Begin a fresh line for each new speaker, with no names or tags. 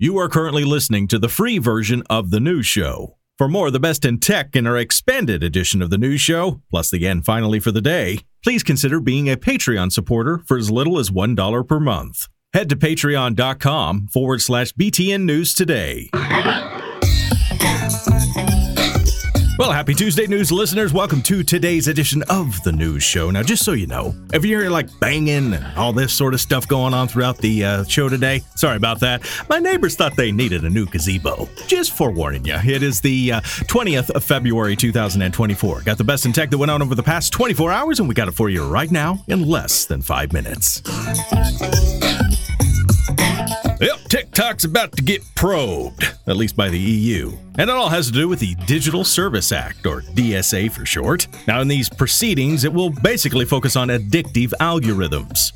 You are currently listening to the free version of The News Show. For more the best in tech in our expanded edition of The News Show, plus the end finally for the day, please consider being a Patreon supporter for as little as $1 per month. Head to patreon.com forward slash BTN News today. Well, happy Tuesday, news listeners. Welcome to today's edition of the news show. Now, just so you know, if you hear like banging and all this sort of stuff going on throughout the uh, show today, sorry about that. My neighbors thought they needed a new gazebo. Just forewarning you, it is the uh, 20th of February 2024. Got the best in tech that went on over the past 24 hours, and we got it for you right now in less than five minutes. Yep, TikTok's about to get probed, at least by the EU. And it all has to do with the Digital Service Act, or DSA for short. Now, in these proceedings, it will basically focus on addictive algorithms.